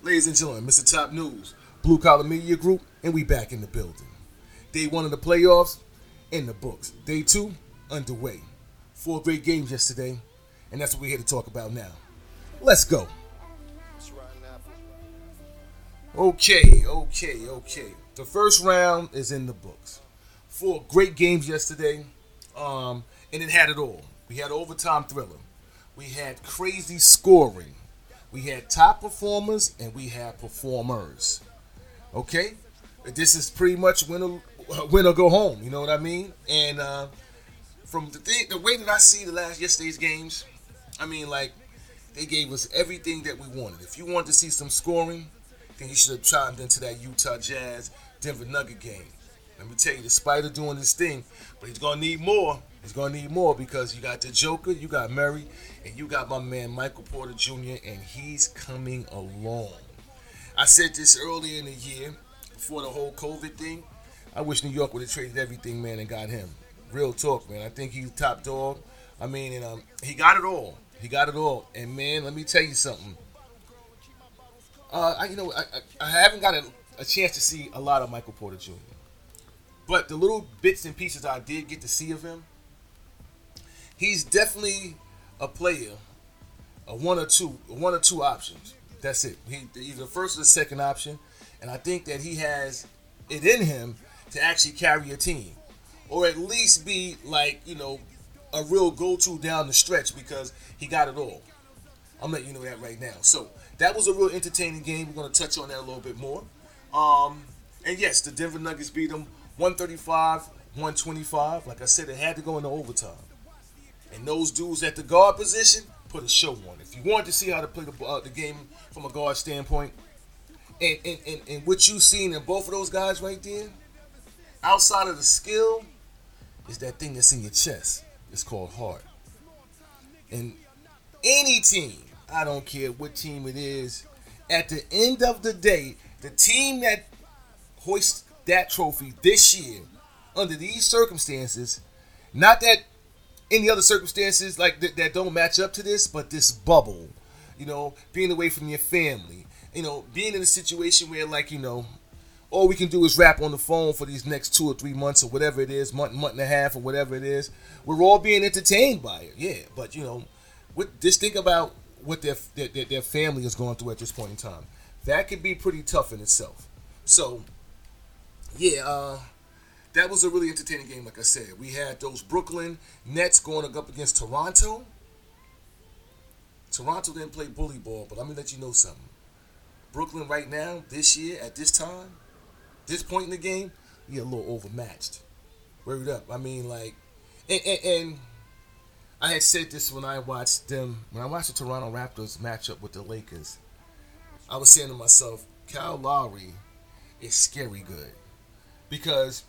Ladies and gentlemen, Mr. Top News, Blue Collar Media Group, and we back in the building. Day one of the playoffs in the books. Day two underway. Four great games yesterday, and that's what we're here to talk about now. Let's go. Okay, okay, okay. The first round is in the books. Four great games yesterday, um, and it had it all. We had overtime thriller. We had crazy scoring. We had top performers and we had performers. Okay, this is pretty much win or, win or go home. You know what I mean? And uh, from the thing, the way that I see the last yesterday's games, I mean like they gave us everything that we wanted. If you wanted to see some scoring, then you should have chimed into that Utah Jazz Denver Nugget game. Let me tell you, the Spider doing his thing, but he's gonna need more. He's gonna need more because you got the Joker, you got Murray, and you got my man Michael Porter Jr. and he's coming along. I said this earlier in the year before the whole COVID thing. I wish New York would have traded everything, man, and got him. Real talk, man. I think he's top dog. I mean, and um, he got it all. He got it all. And man, let me tell you something. Uh, I, you know, I, I, I haven't got a, a chance to see a lot of Michael Porter Jr. But the little bits and pieces I did get to see of him, he's definitely a player, a one or two, one or two options. That's it. He, he's the first or the second option, and I think that he has it in him to actually carry a team, or at least be like you know a real go-to down the stretch because he got it all. I'm letting you know that right now. So that was a real entertaining game. We're going to touch on that a little bit more. Um, and yes, the Denver Nuggets beat them 135, 125. Like I said, it had to go into overtime. And those dudes at the guard position put a show on. If you wanted to see how to play the, uh, the game from a guard standpoint, and, and, and, and what you've seen in both of those guys right there, outside of the skill, is that thing that's in your chest. It's called heart. And any team, I don't care what team it is, at the end of the day, the team that hoists that trophy this year, under these circumstances, not that any other circumstances like that, that don't match up to this, but this bubble, you know, being away from your family, you know, being in a situation where like you know, all we can do is rap on the phone for these next two or three months or whatever it is, month, month and a half or whatever it is. We're all being entertained by it, yeah. But you know, with, just think about what their, their their family is going through at this point in time. That could be pretty tough in itself. So, yeah, uh, that was a really entertaining game. Like I said, we had those Brooklyn Nets going up against Toronto. Toronto didn't play bully ball, but let me let you know something. Brooklyn right now, this year, at this time, this point in the game, you're a little overmatched. Word up. I mean, like, and, and, and I had said this when I watched them, when I watched the Toronto Raptors match up with the Lakers. I was saying to myself, Kyle Lowry is scary good. Because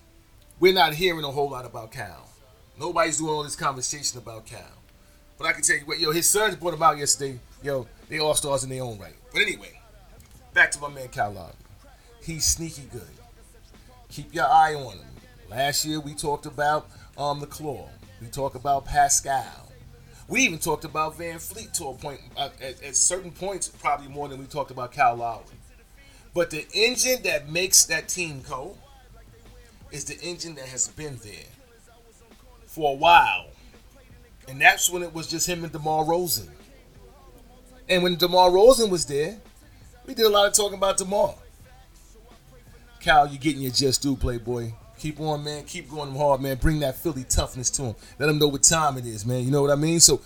we're not hearing a whole lot about Cal. Nobody's doing all this conversation about Cal. But I can tell you what, yo, his sons brought him out yesterday. Yo, they all stars in their own right. But anyway, back to my man Cal Lowry. He's sneaky good. Keep your eye on him. Last year we talked about um the claw. We talked about Pascal. We even talked about VanVleet to a point uh, at, at certain points, probably more than we talked about Cal Lowry. But the engine that makes that team go is the engine that has been there for a while. And that's when it was just him and DeMar DeRozan. And when DeMar DeRozan was there, we did a lot of talking about DeMar. Cal, you're getting your just do, Playboy. Keep on, man. Keep going hard, man. Bring that Philly toughness to him. Let him know what time it is, man. You know what I mean? So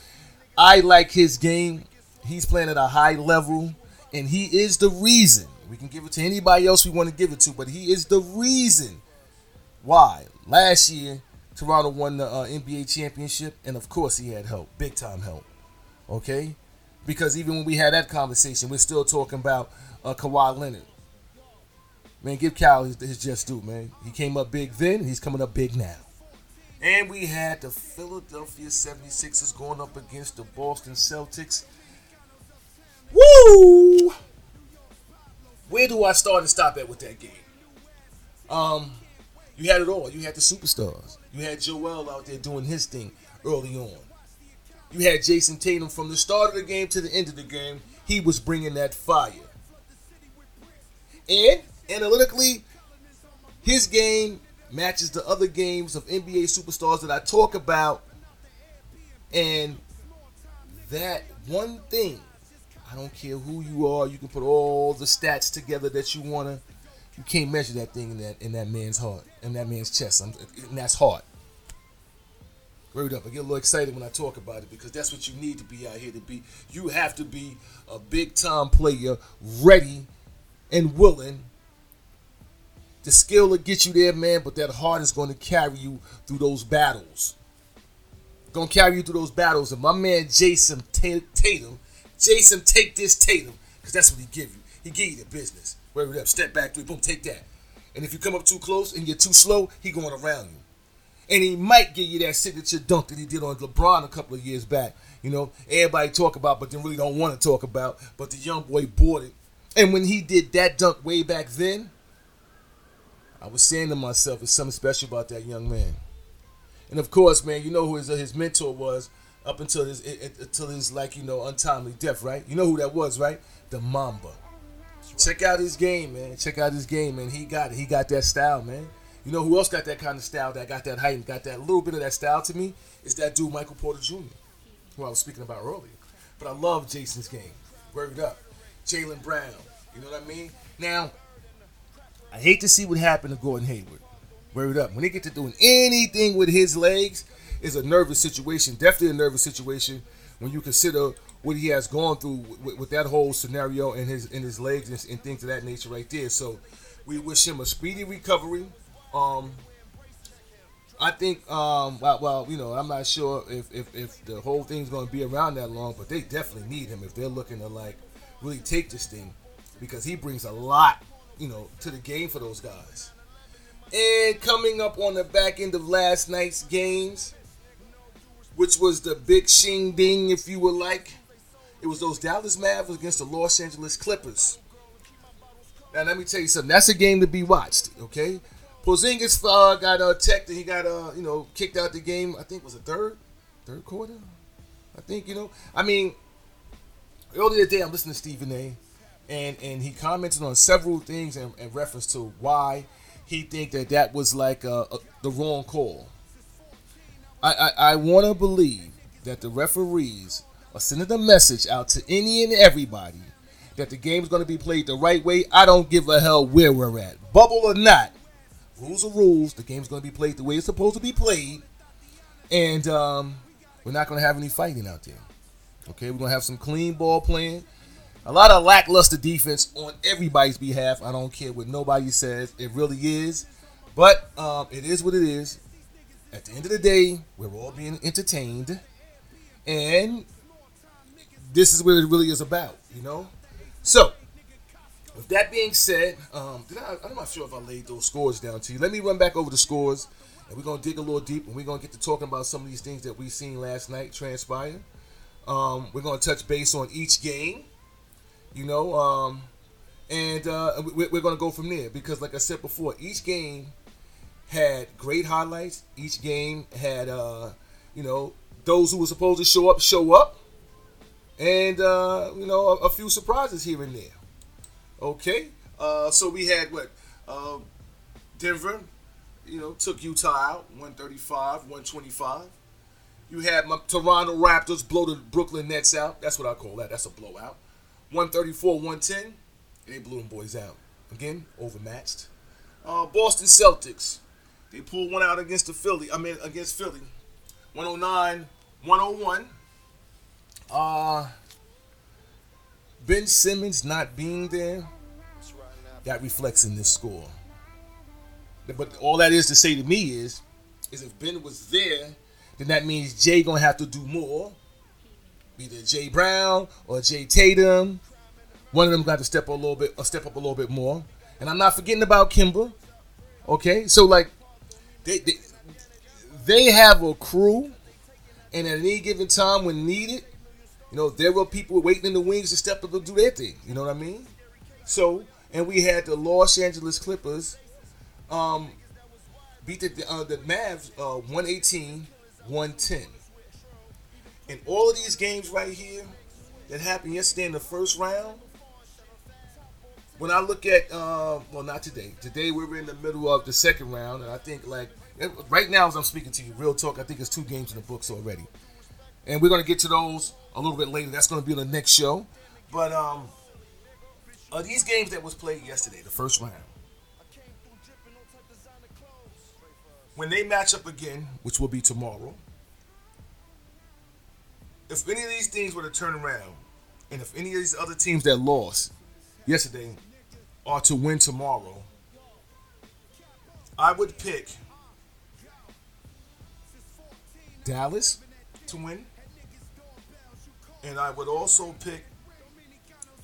I like his game. He's playing at a high level, and he is the reason. We can give it to anybody else we want to give it to, but he is the reason why. Last year, Toronto won the uh, NBA championship, and of course, he had help, big time help. Okay? Because even when we had that conversation, we're still talking about uh, Kawhi Leonard. Man, give Cal his, his just due, man. He came up big then, he's coming up big now. And we had the Philadelphia 76ers going up against the Boston Celtics. Woo! Where do I start and stop at with that game? Um, you had it all. You had the superstars. You had Joel out there doing his thing early on. You had Jayson Tatum from the start of the game to the end of the game. He was bringing that fire. And analytically, his game matches the other games of NBA superstars that I talk about. And that one thing, I don't care who you are, you can put all the stats together that you want to. You can't measure that thing in that in that man's heart, in that man's chest, and that's heart. Word up. I get a little excited when I talk about it because that's what you need to be out here to be. You have to be a big time player, ready and willing. The skill will get you there, man, but that heart is going to carry you through those battles. Going to carry you through those battles. And my man Jayson Tatum, Jayson, take this Tatum, because that's what he give you. He give you the business. Word up. Step back three, boom, take that. And if you come up too close and you're too slow, he going around you and he might give you that signature dunk that he did on LeBron a couple of years back. You know, everybody talk about, but then really don't want to talk about. But the young boy bought it, and when he did that dunk way back then, I was saying to myself, "There's something special about that young man." And of course, man, you know who his uh, his mentor was up until his until his like you know untimely death, right? You know who that was, right? The Mamba. Check out his game, man. Check out his game, man. He got it. He got that style, man. You know who else got that kind of style, that got that height, and got that little bit of that style to me? Is that dude Michael Porter Jr., who I was speaking about earlier. But I love Jayson's game. Word up. Jaylen Brown. You know what I mean? Now, I hate to see what happened to Gordon Hayward. Word up. When they get to doing anything with his legs, is a nervous situation. Definitely a nervous situation when you consider what he has gone through with, with that whole scenario in his in his legs and, and things of that nature right there. So we wish him a speedy recovery. Um, I think, um, well, well, you know, I'm not sure if, if, if the whole thing's going to be around that long, but they definitely need him if they're looking to like really take this thing because he brings a lot, you know, to the game for those guys. And coming up on the back end of last night's games, which was the big shing ding, if you would like, it was those Dallas Mavericks against the Los Angeles Clippers. Now, let me tell you something. That's a game to be watched, okay? Porzingis uh, got uh, checked and he got uh, you know kicked out the game. I think it was a third, third quarter. I think you know. I mean, earlier today I'm listening to Stephen A. And and he commented on several things in, in reference to why he think that that was like a, a, the wrong call. I I, I want to believe that the referees are sending a message out to any and everybody that the game is going to be played the right way. I don't give a hell where we're at, bubble or not rules are rules. The game's going to be played the way it's supposed to be played, and um, we're not going to have any fighting out there. Okay, we're going to have some clean ball playing. A lot of lackluster defense on everybody's behalf. I don't care what nobody says. It really is. But um, it is what it is. At the end of the day, we're all being entertained. And this is what it really is about, you know? So, with that being said, um, I, I'm not sure if I laid those scores down to you. Let me run back over the scores, and we're gonna dig a little deep, and we're gonna get to talking about some of these things that we've seen last night transpire. Um, we're gonna touch base on each game, you know, um, and uh, we, we're gonna go from there because, like I said before, each game had great highlights. Each game had, uh, you know, those who were supposed to show up show up, and uh, you know, a, a few surprises here and there. Okay, uh, so we had what? Uh, Denver, you know, took Utah out 135, 125. You had my Toronto Raptors blow the Brooklyn Nets out. That's what I call that. That's a blowout. 134, 110. They blew them boys out. Again, overmatched. Uh, Boston Celtics. They pulled one out against the Philly. I mean, against Philly. 109, 101. Uh, Ben Simmons not being there, that reflects in this score. But all that is to say to me is, is if Ben was there, then that means Jay gonna have to do more. Either Jay Brown or Jay Tatum. One of them got to step up a little bit, or step up a little bit more. And I'm not forgetting about Kemba. Okay, so like, they they, they have a crew, and at any given time when needed, you know, there were people waiting in the wings to step up and do their thing. You know what I mean? So, and we had the Los Angeles Clippers um, beat the, uh, the Mavs uh, 118 110. In all of these games right here that happened yesterday in the first round, when I look at, uh, well, not today. Today we're in the middle of the second round, and I think like right now as I'm speaking to you, real talk, I think it's two games in the books already, and we're gonna get to those a little bit later. That's gonna be on the next show, but um, are these games that was played yesterday, the first round. When they match up again, which will be tomorrow, if any of these things were to turn around, and if any of these other teams that lost yesterday are to win tomorrow, I would pick Dallas to win. And I would also pick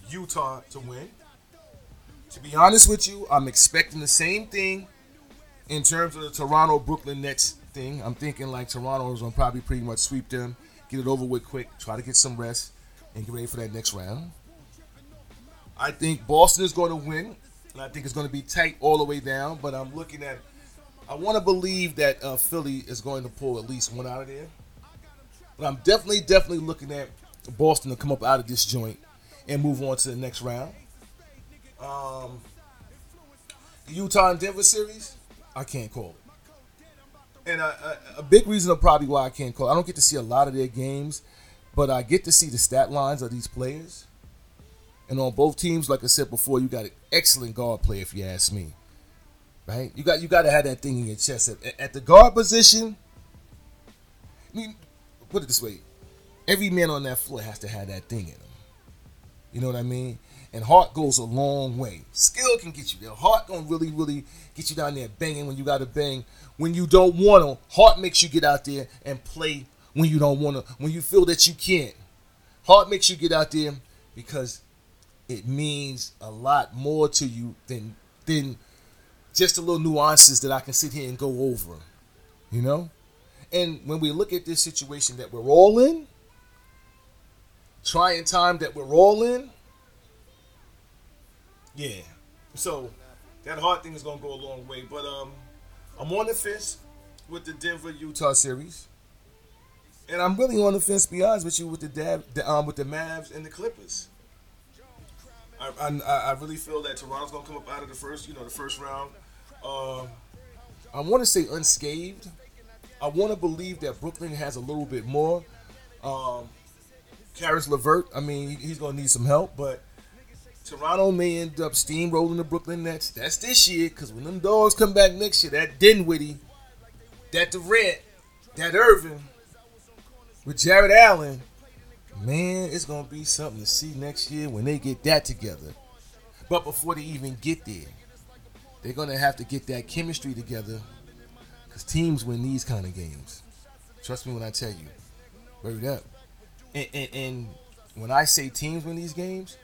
Utah to win. To be honest with you, I'm expecting the same thing in terms of the Toronto Brooklyn Nets thing. I'm thinking like Toronto is going to probably pretty much sweep them, get it over with quick, try to get some rest, and get ready for that next round. I think Boston is going to win, and I think it's going to be tight all the way down. But I'm looking at, I want to believe that uh, Philly is going to pull at least one out of there. But I'm definitely, definitely looking at Boston to come up out of this joint and move on to the next round. Um, the Utah and Denver series, I can't call it. And a, big reason of probably why I can't call it, I don't get to see a lot of their games, but I get to see the stat lines of these players. And on both teams, like I said before, you got an excellent guard play, if you ask me. Right? You got you got to have that thing in your chest. At, at the guard position, I mean, put it this way: every man on that floor has to have that thing in him. You know what I mean? And heart goes a long way. Skill can get you there. Heart gonna really, really get you down there banging when you gotta bang. When you don't want to, heart makes you get out there and play when you don't want to. When you feel that you can't, heart makes you get out there because it means a lot more to you than than just the little nuances that I can sit here and go over. You know? And when we look at this situation that we're all in, trying time that we're all in, yeah. So that hard thing is gonna go a long way. But um I'm on the fence with the Denver Utah series. And I'm really on the fence, be honest with you, with the, Dab, the um with the Mavs and the Clippers. I, I, I really feel that Toronto's gonna come up out of the first, you know, the first round. Uh, I want to say unscathed. I want to believe that Brooklyn has a little bit more. Um, Caris LeVert, I mean, he's gonna need some help, but Toronto may end up steamrolling the Brooklyn Nets. That's this year, because when them dogs come back next year, that Dinwiddie, that Durant, that Irving, with Jarrett Allen, Man, it's gonna be something to see next year when they get that together. But before they even get there, they're gonna have to get that chemistry together. Cause teams win these kind of games. Trust me when I tell you. Word up. And, and, and when I say teams win these games,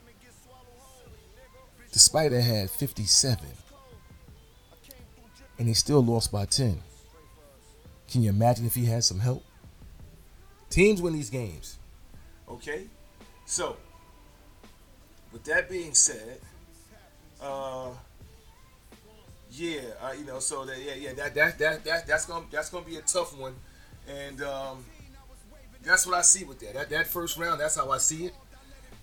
the Spider had 57. And he still lost by 10. Can you imagine if he had some help? Teams win these games. Okay, so with that being said, uh, yeah, uh, you know, so that yeah, yeah, that that that that that's gonna that's gonna be a tough one, and um, that's what I see with that. That that first round, that's how I see it,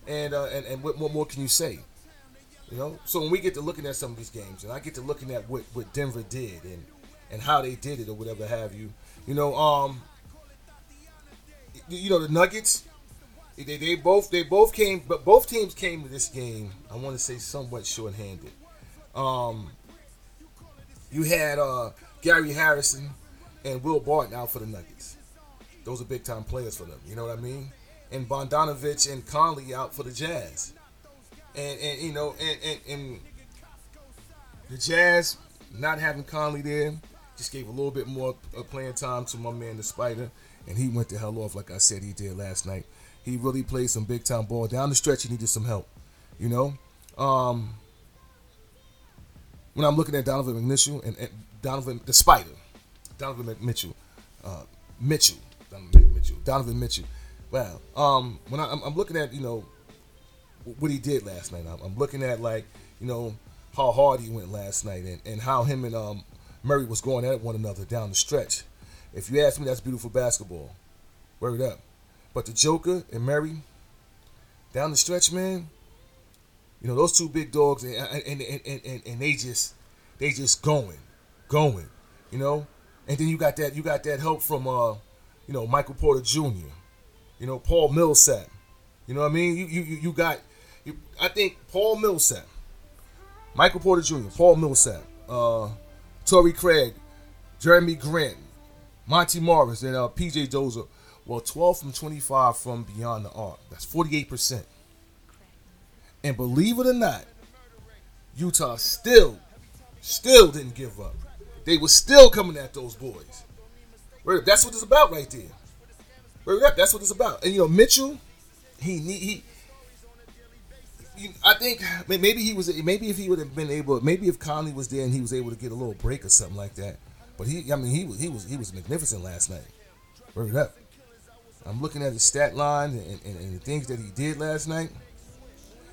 and uh, and and what, what more can you say? You know, so when we get to looking at some of these games, and I get to looking at what what Denver did and and how they did it or whatever have you, you know, um, you know the Nuggets they, they both they both came, but both teams came to this game. I want to say somewhat short-handed. Um, you had uh, Gary Harrison and Will Barton out for the Nuggets. Those are big time players for them. You know what I mean? And Bogdanovic and Conley out for the Jazz. And and you know and and, and the Jazz not having Conley there just gave a little bit more playing time to my man the Spider, and he went the hell off like I said he did last night. He really played some big time ball. Down the stretch, he needed some help. You know, um, when I'm looking at Donovan McMitchell and, and Donovan the Spider, Donovan McMitchell, uh, Mitchell, Donovan Mitchell, Donovan Mitchell. Wow. Um, when I, am looking at you know what he did last night, I'm, I'm, looking at like you know how hard he went last night and, and how him and um, Murray was going at one another down the stretch. If you ask me, that's beautiful basketball. Word up. But the Joker and Murray, down the stretch, man, You know, those two big dogs, and and, and, and, and, and they just they just going, going. You know, and then you got that you got that help from uh, you know, Michael Porter Jr. You know, Paul Millsap. You know what I mean? You you you got, you, I think Paul Millsap, Michael Porter Jr., Paul Millsap, uh, Torrey Craig, Jerami Grant, Monte Morris, and uh, PJ Dozier. Well, 12 from 25 from beyond the arc. That's 48%. And believe it or not, Utah still, still didn't give up. They were still coming at those boys. That's what it's about right there. Up, that's what it's about. And you know, Mitchell, he need he. I think maybe he was maybe if he would have been able maybe if Conley was there and he was able to get a little break or something like that. But he I mean he was he was he was magnificent last night. Word up. I'm looking at his stat line and, and, and, the things that he did last night.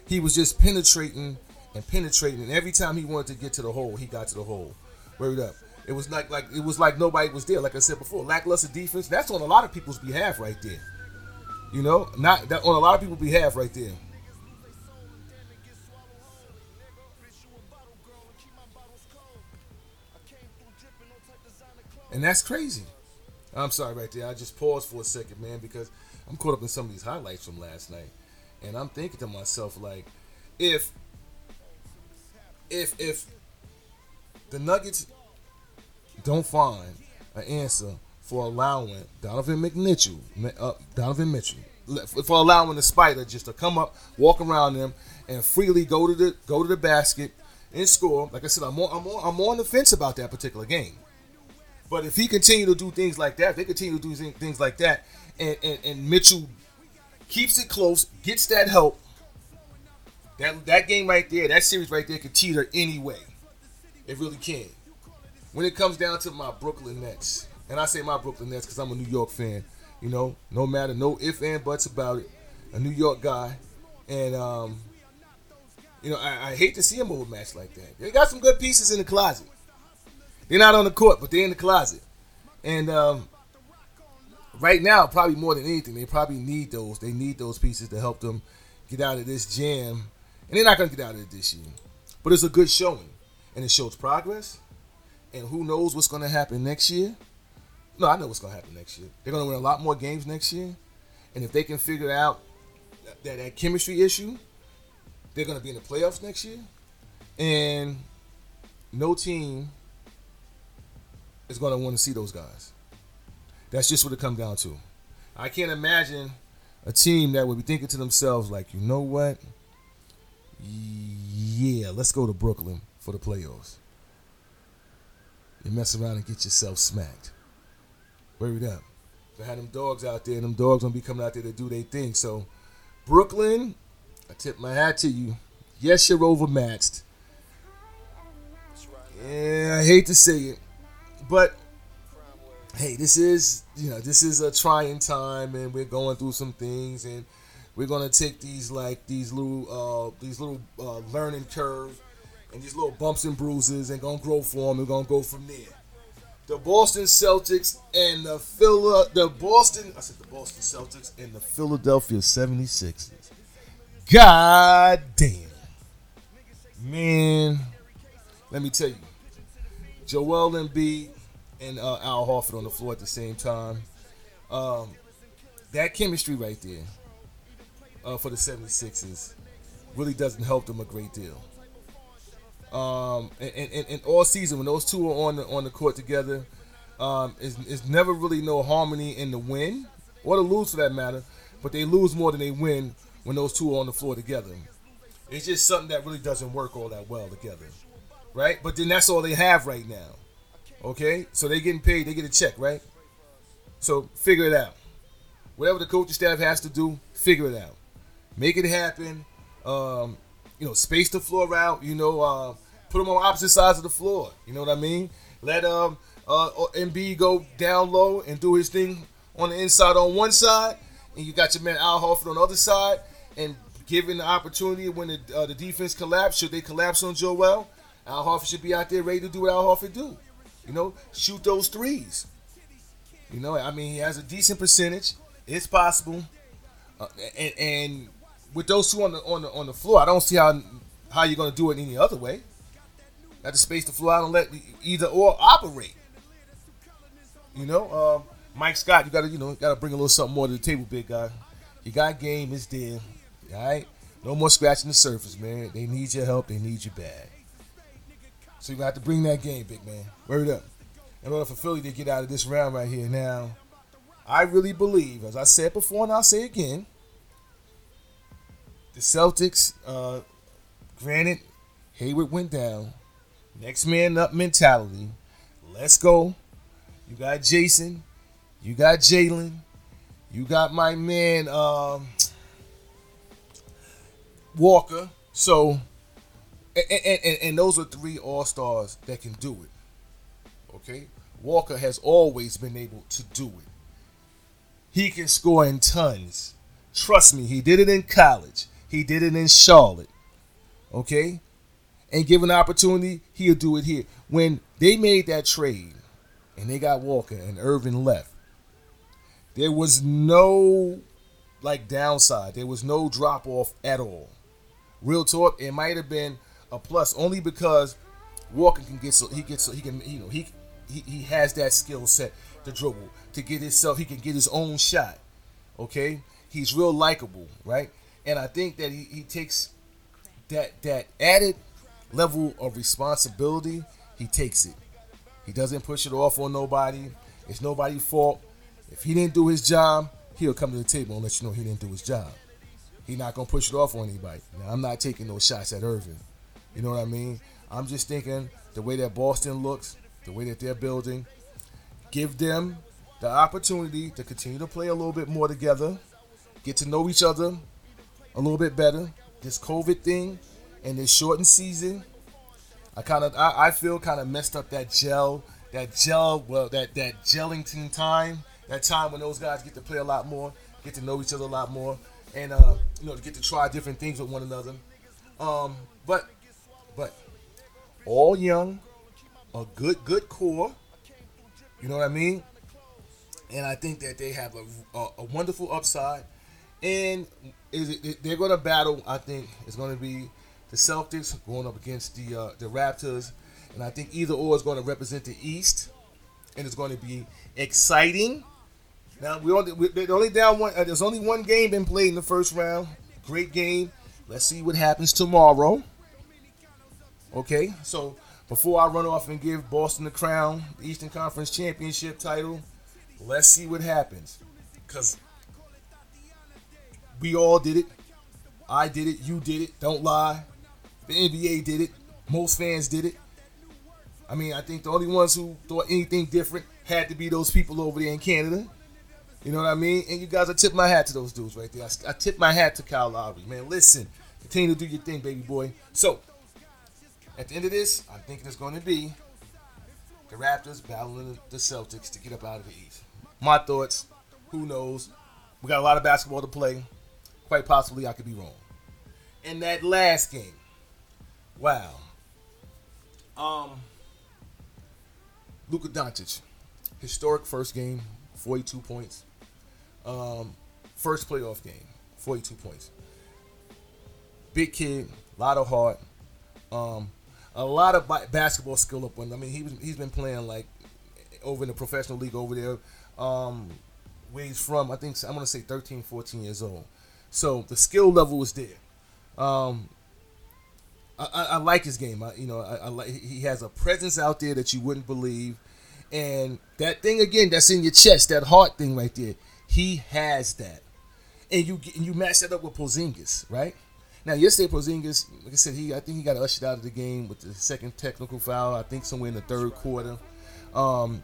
He was just penetrating and penetrating, and every time he wanted to get to the hole, he got to the hole. Word up. It was like like it was like nobody was there. Like I said before, lackluster defense. That's on a lot of people's behalf right there. You know, not that on a lot of people's behalf right there. And that's crazy. I'm sorry right there. I just paused for a second, man, because I'm caught up in some of these highlights from last night. And I'm thinking to myself, like, if if if the Nuggets don't find an answer for allowing Donovan McNitchell, uh, Donovan Mitchell, for allowing the spider just to come up, walk around them, and freely go to the go to the basket and score. Like I said, I'm on, I'm on, I'm on the fence about that particular game. But if he continue to do things like that, they continue to do things like that, and, and, and Mitchell keeps it close, gets that help. That that game right there, that series right there, could teeter anyway. It really can. When it comes down to my Brooklyn Nets, and I say my Brooklyn Nets because I'm a New York fan. You know, no matter no if and buts about it. A New York guy, and um, you know, I, I hate to see them overmatched like that. They got some good pieces in the closet. They're not on the court, but they're in the closet. And um, right now, probably more than anything, they probably need those. They need those pieces to help them get out of this jam. And they're not going to get out of it this year. But it's a good showing. And it shows progress. And who knows what's going to happen next year? No, I know what's going to happen next year. They're going to win a lot more games next year. And if they can figure out that, that chemistry issue, they're going to be in the playoffs next year. And no team is going to want to see those guys. That's just what it comes down to. I can't imagine a team that would be thinking to themselves, like, you know what? Yeah, let's go to Brooklyn for the playoffs. You mess around and get yourself smacked. Word up. They had them dogs out there, and them dogs gonna be coming out there to do their thing. So, Brooklyn, I tip my hat to you. Yes, you're overmatched. Yeah, I hate to say it. But hey, this is you know this is a trying time, and we're going through some things, and we're gonna take these like these little uh, these little uh, learning curves and these little bumps and bruises, and gonna grow for them. We're gonna go from there. The Boston Celtics and the Phila, the Boston, I said the Boston Celtics and the Philadelphia 76ers. God damn. Man, let me tell you. Joel Embiid and uh, Al Horford on the floor at the same time. Um, that chemistry right there uh, for the 76ers really doesn't help them a great deal. Um, and, and, and, all season when those two are on the on the court together, um, is never really no harmony in the win or the lose for that matter. But they lose more than they win when those two are on the floor together. It's just something that really doesn't work all that well together, right? But then that's all they have right now. Okay, so they getting paid, they get a check, right? So figure it out. Whatever the coaching staff has to do, figure it out. Make it happen. Um, you know, space the floor out. You know, uh, put them on opposite sides of the floor. You know what I mean? Let um uh, Embiid go down low and do his thing on the inside on one side, and you got your man Al Horford on the other side, and given the opportunity when the, uh, the defense collapse, should they collapse on Joel, Al Horford should be out there ready to do what Al Horford do. You know, shoot those threes. You know, I mean, he has a decent percentage. It's possible, uh, and, and, with those two on the on the on the floor, I don't see how how you're gonna do it any other way. Got the space to fly out and let either or operate. You know, um, Mike Scott, you gotta you know gotta bring a little something more to the table, big guy. You got game, it's there. All right, no more scratching the surface, man. They need your help. They need you bad. So you got to bring that game, big man. Word up. In order for Philly to get out of this round right here now, I really believe, as I said before and I'll say again, the Celtics, uh, granted, Hayward went down. Next man up mentality. Let's go. You got Jayson. You got Jaylen. You got my man um, Walker. So, and, and, and those are three All Stars that can do it. Okay? Walker has always been able to do it. He can score in tons. Trust me, he did it in college. He did it in Charlotte. Okay? And given an opportunity, he'll do it here. When they made that trade and they got Walker and Irving left, there was no like downside. There was no drop off at all. Real talk, it might have been a plus only because Walker can get so he gets so he can you know he he, he has that skill set to dribble to get himself he can get his own shot. Okay, he's real likable, right? And I think that he, he takes that that added level of responsibility. He takes it. He doesn't push it off on nobody. It's nobody's fault. If he didn't do his job, he'll come to the table and let you know he didn't do his job. He's not gonna push it off on anybody. Now, I'm not taking no shots at Irving. You know what I mean? I'm just thinking the way that Boston looks, the way that they're building, give them the opportunity to continue to play a little bit more together, get to know each other a little bit better. This COVID thing and this shortened season, I kind of I, I feel kind of messed up that gel, that gel, well that that Gellington time, that time when those guys get to play a lot more, get to know each other a lot more, and uh, you know get to try different things with one another. Um, but but all young, a good good core. You know what I mean? And I think that they have a, a, a wonderful upside. And is it, they're going to battle. I think it's going to be the Celtics going up against the uh, the Raptors, and I think either or is going to represent the East, and it's going to be exciting. Now we only we're only down one. Uh, there's only one game been played in the first round. Great game. Let's see what happens tomorrow. Okay, so before I run off and give Boston the crown, the Eastern Conference Championship title, let's see what happens. Cause we all did it. I did it. You did it. Don't lie. The NBA did it. Most fans did it. I mean, I think the only ones who thought anything different had to be those people over there in Canada. You know what I mean? And you guys, I tip my hat to those dudes right there. I, I tip my hat to Kyle Lowry, man. Listen, continue to do your thing, baby boy. So, at the end of this, I'm thinking it's going to be the Raptors battling the Celtics to get up out of the East. My thoughts. Who knows? We got a lot of basketball to play. Quite possibly, I could be wrong. And that last game, wow. Um, Luka Doncic, historic first game, 42 points. Um, first playoff game, 42 points. Big kid, a lot of heart. Um, a lot of basketball skill up on. I mean, he was, he's been playing like over in the professional league over there. Um, where he's from, I think I'm gonna say 13, 14 years old. So the skill level is there. Um, I, I, I like his game. I, you know, I, I like he has a presence out there that you wouldn't believe, and that thing again that's in your chest, that heart thing right there. He has that, and you and you match that up with Porzingis, right? Now yesterday Porzingis, like I said, he I think he got ushered out of the game with the second technical foul. I think somewhere in the third quarter. Um,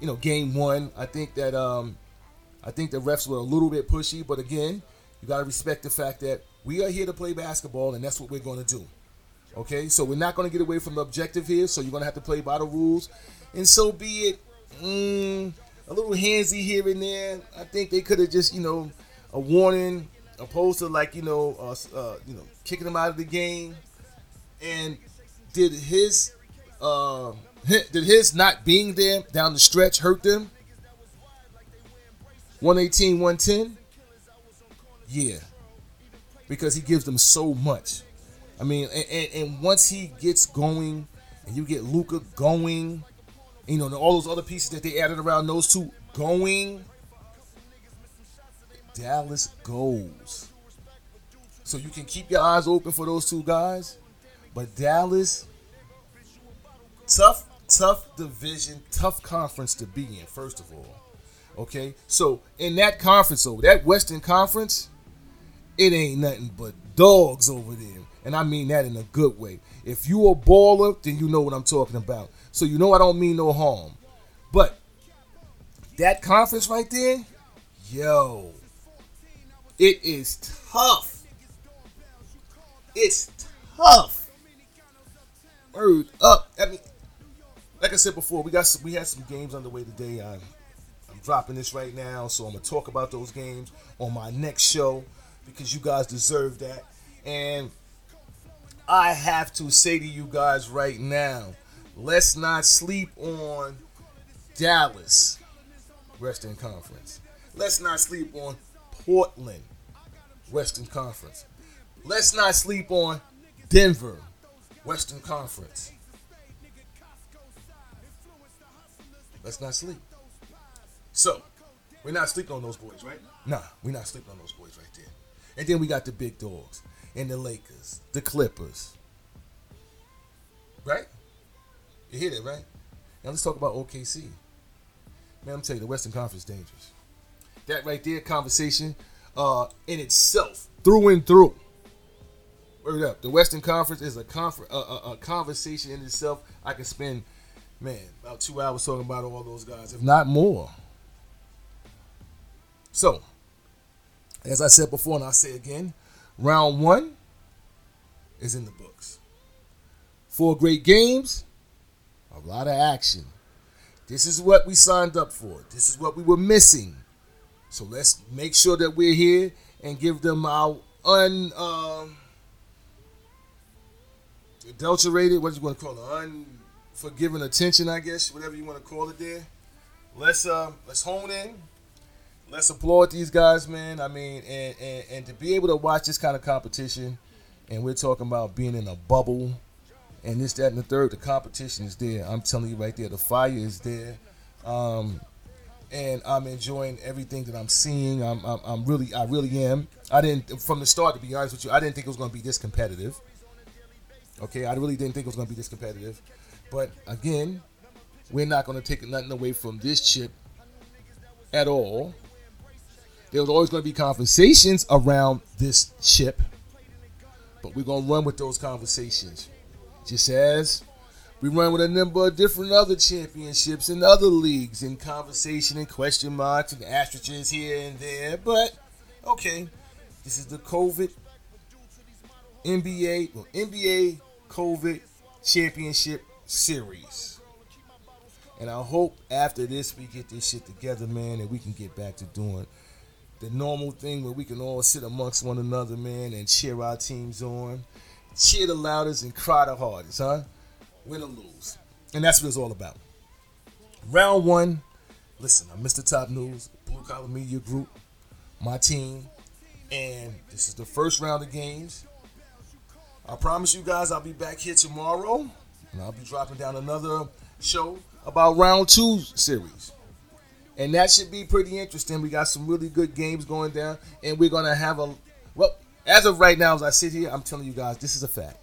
you know, game one, I think that um, I think the refs were a little bit pushy, but again, you got to respect the fact that we are here to play basketball, and that's what we're going to do. Okay, so we're not going to get away from the objective here. So you're going to have to play by the rules, and so be it. Mm, a little handsy here and there. I think they could have just, you know, a warning opposed to like, you know, uh, uh, you know, kicking him out of the game. And did his uh, did his not being there down the stretch hurt them? 118, 110? Yeah. Because he gives them so much. I mean, and, and, and once he gets going, and you get Luka going, you know, all those other pieces that they added around those two going, Dallas goes. So you can keep your eyes open for those two guys. But Dallas, tough, tough division, tough conference to be in, first of all. Okay? So in that conference over, that Western Conference, it ain't nothing but dogs over there. And I mean that in a good way. If you a baller, then you know what I'm talking about. So you know I don't mean no harm. But that conference right there, yo, it is tough. It's tough. Word up. I mean, like I said before, we got some, we had some games underway today. I'm, I'm dropping this right now, so I'm gonna talk about those games on my next show because you guys deserve that. And I have to say to you guys right now, let's not sleep on Dallas Western Conference. Let's not sleep on Portland Western Conference. Let's not sleep on Denver Western Conference. Let's not sleep. So, we're not sleeping on those boys, right? Nah, we're not sleeping on those boys right there. And then we got the big dogs and the Lakers, the Clippers. Right? You hear that, right? Now let's talk about OKC. Man, I'm telling you, the Western Conference is dangerous. That right there, conversation uh, in itself, through and through. Word up. The Western Conference is a, confer- a, a, a conversation in itself. I can spend, man, about two hours talking about all those guys, if not more. So, as I said before, and I'll say again, round one is in the books. Four great games, a lot of action. This is what we signed up for. This is what we were missing. So let's make sure that we're here and give them our un um, adulterated, what you want to call it, unforgiving attention, I guess, whatever you want to call it. There. Let's uh, let's hone in. Let's applaud these guys, man. I mean, and, and and to be able to watch this kind of competition, and we're talking about being in a bubble and this, that, and the third. The competition is there. I'm telling you right there. The fire is there. Um, and I'm enjoying everything that I'm seeing. I'm, I'm, I'm, really, I really am. I didn't, from the start, to be honest with you, I didn't think it was going to be this competitive. Okay, I really didn't think it was going to be this competitive. But again, we're not going to take nothing away from this chip at all. There was always going to be conversations around this chip, but we're going to run with those conversations. Just as we run with a number of different other championships and other leagues and conversation and question marks and asterisks here and there. But okay, this is the COVID NBA well, NBA COVID Championship Series. And I hope after this we get this shit together, man, and we can get back to doing the normal thing where we can all sit amongst one another, man, and cheer our teams on cheer the loudest and cry the hardest, huh? Win or lose. And that's what it's all about. Round one, listen, I'm Mr. Top News, Blue Collar Media Group, my team, and this is the first round of games. I promise you guys I'll be back here tomorrow, and I'll be dropping down another show about round two series. And that should be pretty interesting. We got some really good games going down, and we're gonna have a well, as of right now, as I sit here, I'm telling you guys, this is a fact.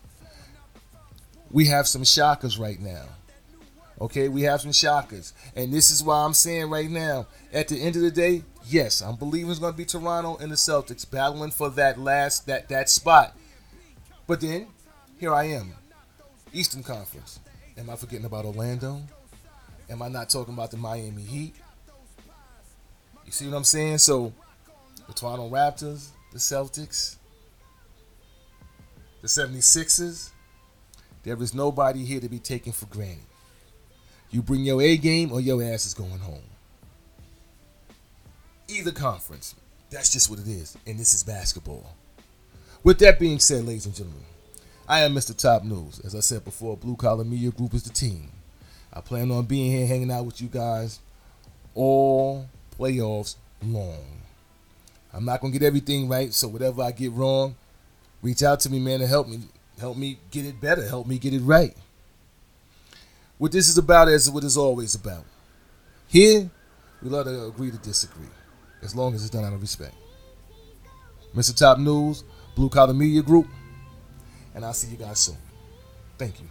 We have some shockers right now. Okay, we have some shockers. And this is why I'm saying right now, at the end of the day, yes, I'm believing it's to be Toronto and the Celtics battling for that last that that spot. But then, here I am. Eastern Conference. Am I forgetting about Orlando? Am I not talking about the Miami Heat? You see what I'm saying? So, the Toronto Raptors, the Celtics, the 76ers, there is nobody here to be taken for granted. You bring your A game or your ass is going home. Either conference. That's just what it is. And this is basketball. With that being said, ladies and gentlemen, I am Mr. Top News. As I said before, Blue Collar Media Group is the team. I plan on being here hanging out with you guys all playoffs long. I'm not to get everything right, so whatever I get wrong, reach out to me, man, and help me. help me get it better, help me get it right. What this is about is what it's always about. Here, we love to agree to disagree, as long as it's done out of respect. Mr. Top News, Blue Collar Media Group, and I'll see you guys soon. Thank you.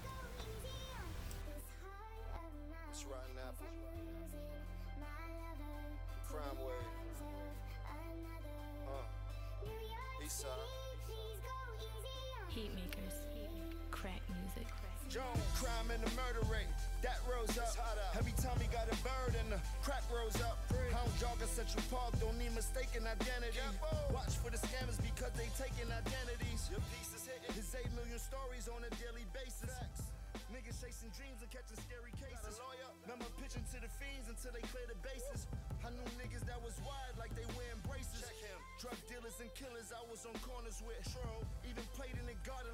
Pitching to the fiends until they clear the bases. I knew niggas that was wide like they wearing braces. Drug dealers and killers I was on corners with. Even played in the garden